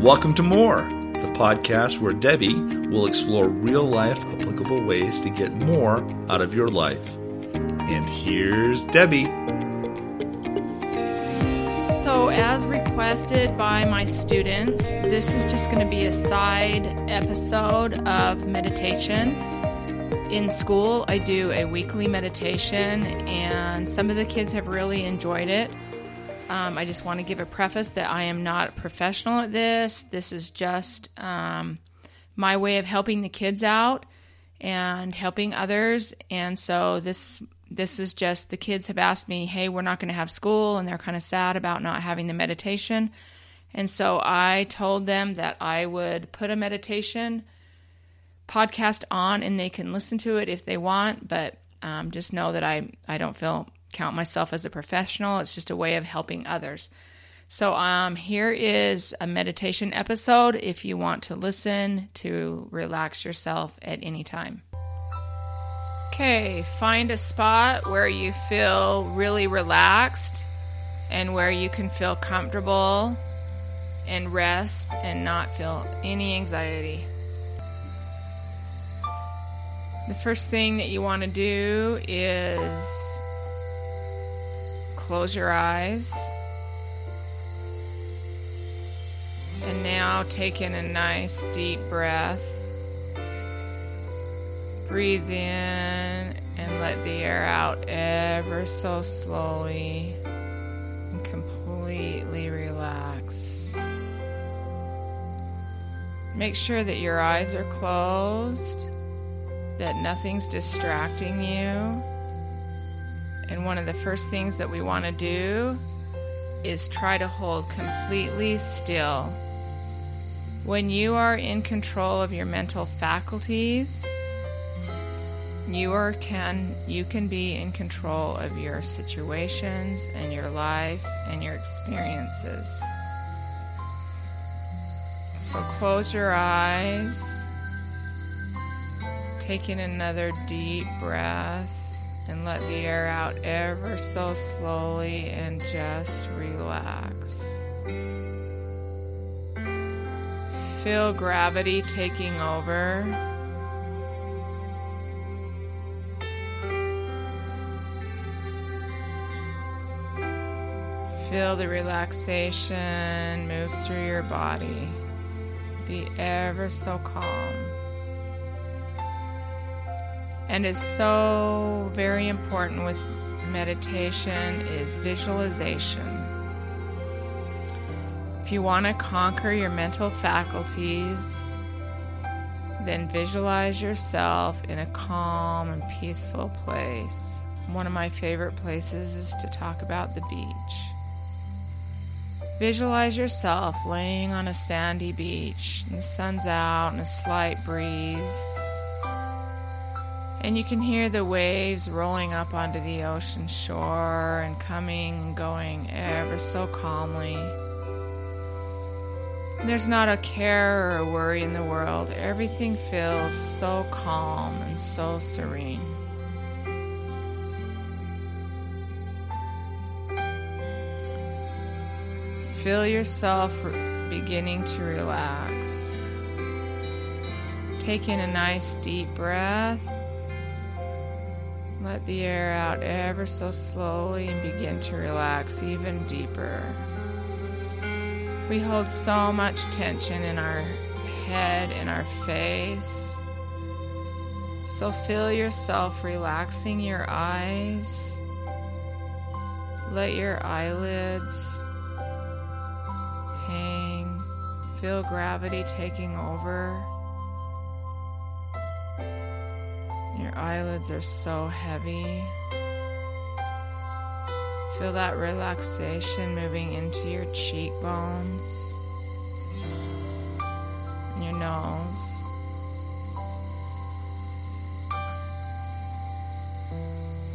Welcome to More, the podcast where Debbie will explore real life applicable ways to get more out of your life. And here's Debbie. So, as requested by my students, this is just going to be a side episode of meditation. In school, I do a weekly meditation, and some of the kids have really enjoyed it. Um, I just want to give a preface that I am not professional at this. This is just um, my way of helping the kids out and helping others. And so this this is just the kids have asked me, "Hey, we're not going to have school," and they're kind of sad about not having the meditation. And so I told them that I would put a meditation podcast on, and they can listen to it if they want. But um, just know that I I don't feel count myself as a professional. It's just a way of helping others. So um, here is a meditation episode if you want to listen to relax yourself at any time. Okay, find a spot where you feel really relaxed and where you can feel comfortable and rest and not feel any anxiety. The first thing that you want to do is close your eyes. And now take in a nice deep breath. Breathe in and let the air out ever so slowly and completely relax. Make sure that your eyes are closed, that nothing's distracting you. And one of the first things that we want to do is try to hold completely still. When you are in control of your mental faculties, you are can you can be in control of your situations and your life and your experiences. So close your eyes. Take in another deep breath and let the air out ever so slowly and just relax. Feel gravity taking over. Feel the relaxation move through your body. Be ever so calm. And is so very important with meditation is visualization. If you want to conquer your mental faculties, then visualize yourself in a calm and peaceful place. One of my favorite places is to talk about the beach. Visualize yourself laying on a sandy beach, and the sun's out and a slight breeze. And you can hear the waves rolling up onto the ocean shore and coming and going ever so calmly. There's not a care or a worry in the world. Everything feels so calm and so serene. Feel yourself beginning to relax. Take in a nice deep breath. Let the air out ever so slowly and begin to relax even deeper. We hold so much tension in our head, in our face. So feel yourself relaxing your eyes. Let your eyelids hang. Feel gravity taking over. Your eyelids are so heavy. Feel that relaxation moving into your cheekbones, your nose,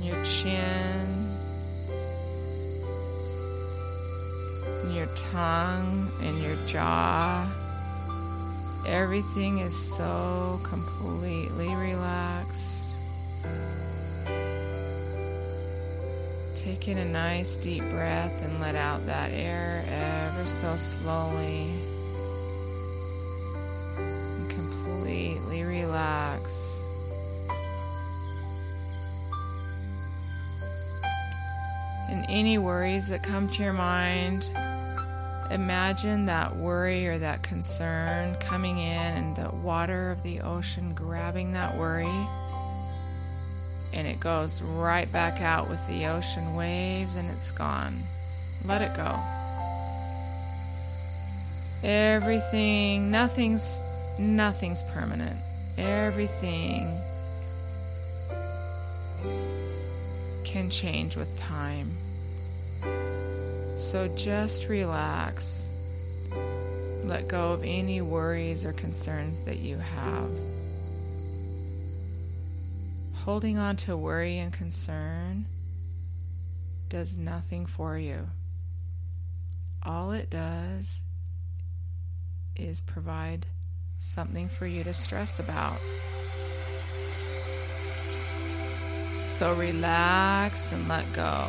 your chin, your tongue, and your jaw. Everything is so completely relaxed. Take in a nice deep breath and let out that air ever so slowly. And completely relax. And any worries that come to your mind, imagine that worry or that concern coming in and the water of the ocean grabbing that worry. And it goes right back out with the ocean waves and it's gone. Let it go. Everything, nothing's nothing's permanent. Everything can change with time. So just relax. Let go of any worries or concerns that you have. Holding on to worry and concern does nothing for you. All it does is provide something for you to stress about. So relax and let go.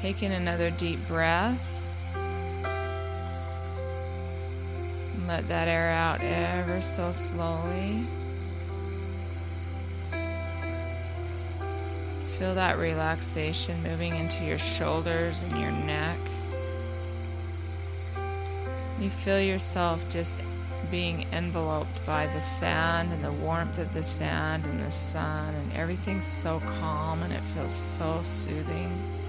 Take in another deep breath. And let that air out ever so slowly. Feel that relaxation moving into your shoulders and your neck. You feel yourself just being enveloped by the sand and the warmth of the sand and the sun, and everything's so calm and it feels so soothing.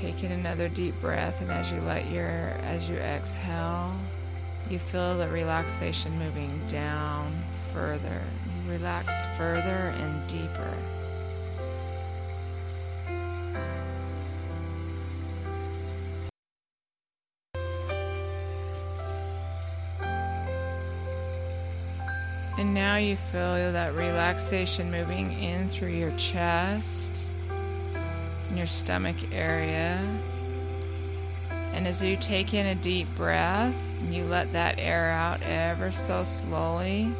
In another deep breath, and as you let your as you exhale, you feel the relaxation moving down further. You relax further and deeper. And now you feel that relaxation moving in through your chest, and your stomach area. And as you take in a deep breath, and you let that air out ever so slowly,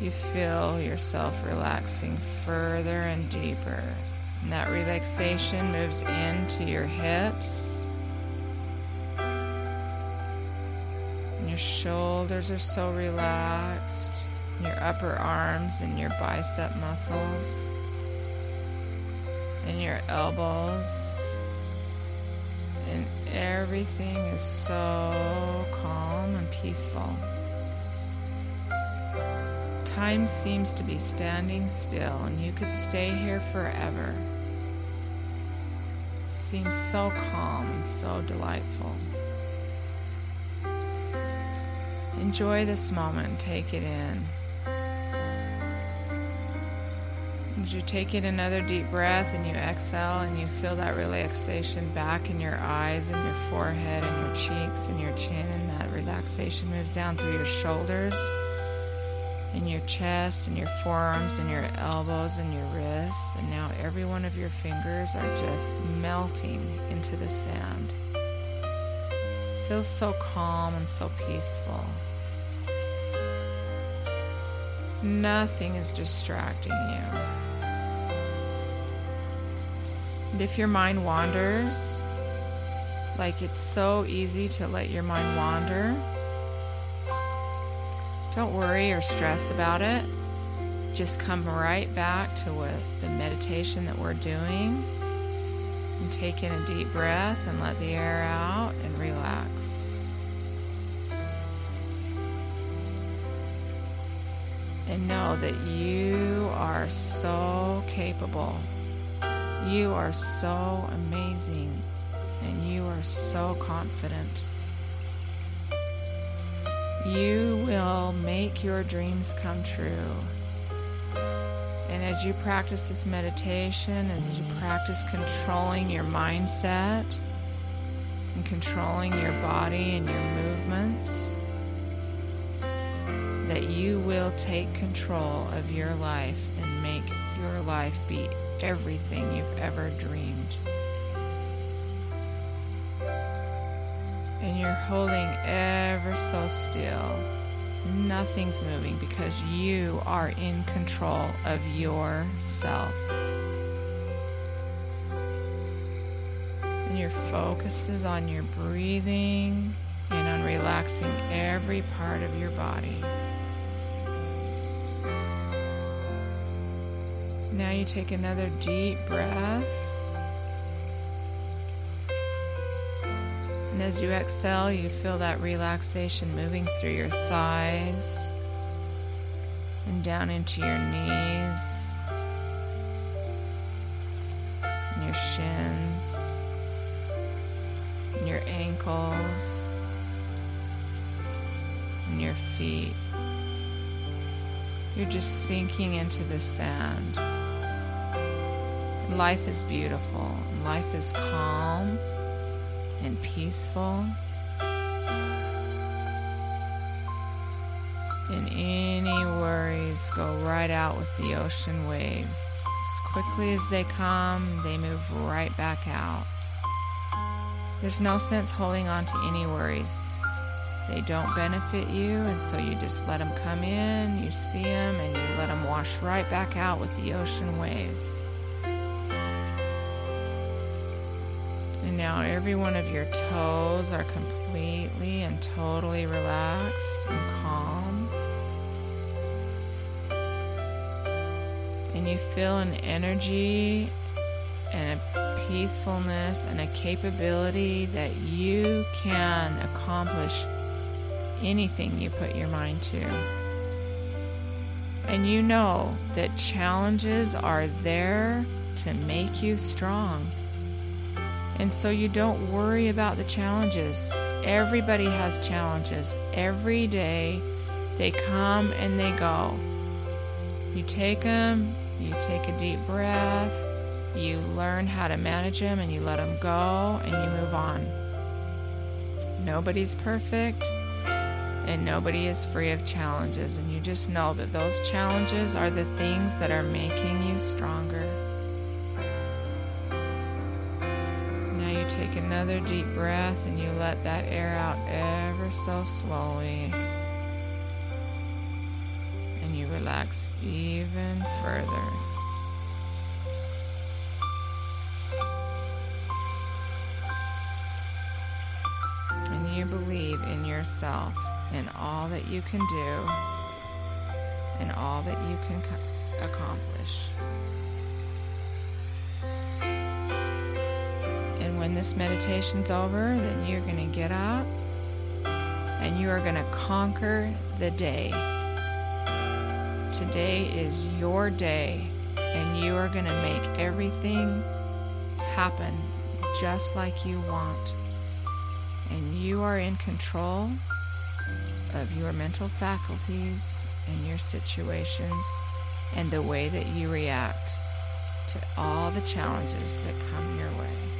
you feel yourself relaxing further and deeper. And that relaxation moves into your hips your shoulders are so relaxed, your upper arms and your bicep muscles, and your elbows. And everything is so calm and peaceful. Time seems to be standing still, and you could stay here forever. It seems so calm and so delightful. Enjoy this moment, take it in. As you take in another deep breath and you exhale and you feel that relaxation back in your eyes and your forehead and your cheeks and your chin, and that relaxation moves down through your shoulders and your chest and your forearms and your elbows and your wrists. And now every one of your fingers are just melting into the sand. feels so calm and so peaceful. Nothing is distracting you. And if your mind wanders, like it's so easy to let your mind wander, don't worry or stress about it. Just come right back to what the meditation that we're doing and take in a deep breath and let the air out and relax. and know that you are so capable. You are so amazing and you are so confident. You will make your dreams come true. And as you practice this meditation, as you practice controlling your mindset and controlling your body and your movements, that you will take control of your life your life be everything you've ever dreamed. And you're holding ever so still. Nothing's moving because you are in control of yourself. And your focus is on your breathing and on relaxing every part of your body. Now you take another deep breath. And as you exhale, you feel that relaxation moving through your thighs and down into your knees and your shins and your ankles and your feet. You're just sinking into the sand. Life is beautiful. Life is calm and peaceful. And any worries go right out with the ocean waves. As quickly as they come, they move right back out. There's no sense holding on to any worries. They don't benefit you, and so you just let them come in, you see them, and you let them wash right back out with the ocean waves. Now every one of your toes are completely and totally relaxed and calm. And you feel an energy and a peacefulness and a capability that you can accomplish anything you put your mind to. And you know that challenges are there to make you strong. And so you don't worry about the challenges. Everybody has challenges. Every day they come and they go. You take them, you take a deep breath, you learn how to manage them, and you let them go, and you move on. Nobody's perfect, and nobody is free of challenges. And you just know that those challenges are the things that are making you stronger. Take another deep breath and you let that air out ever so slowly. And you relax even further. And you believe in yourself and all that you can do and all that you can co- accomplish. When this meditation's over, then you're going to get up and you are going to conquer the day. Today is your day, and you are going to make everything happen just like you want. And you are in control of your mental faculties and your situations and the way that you react to all the challenges that come your way.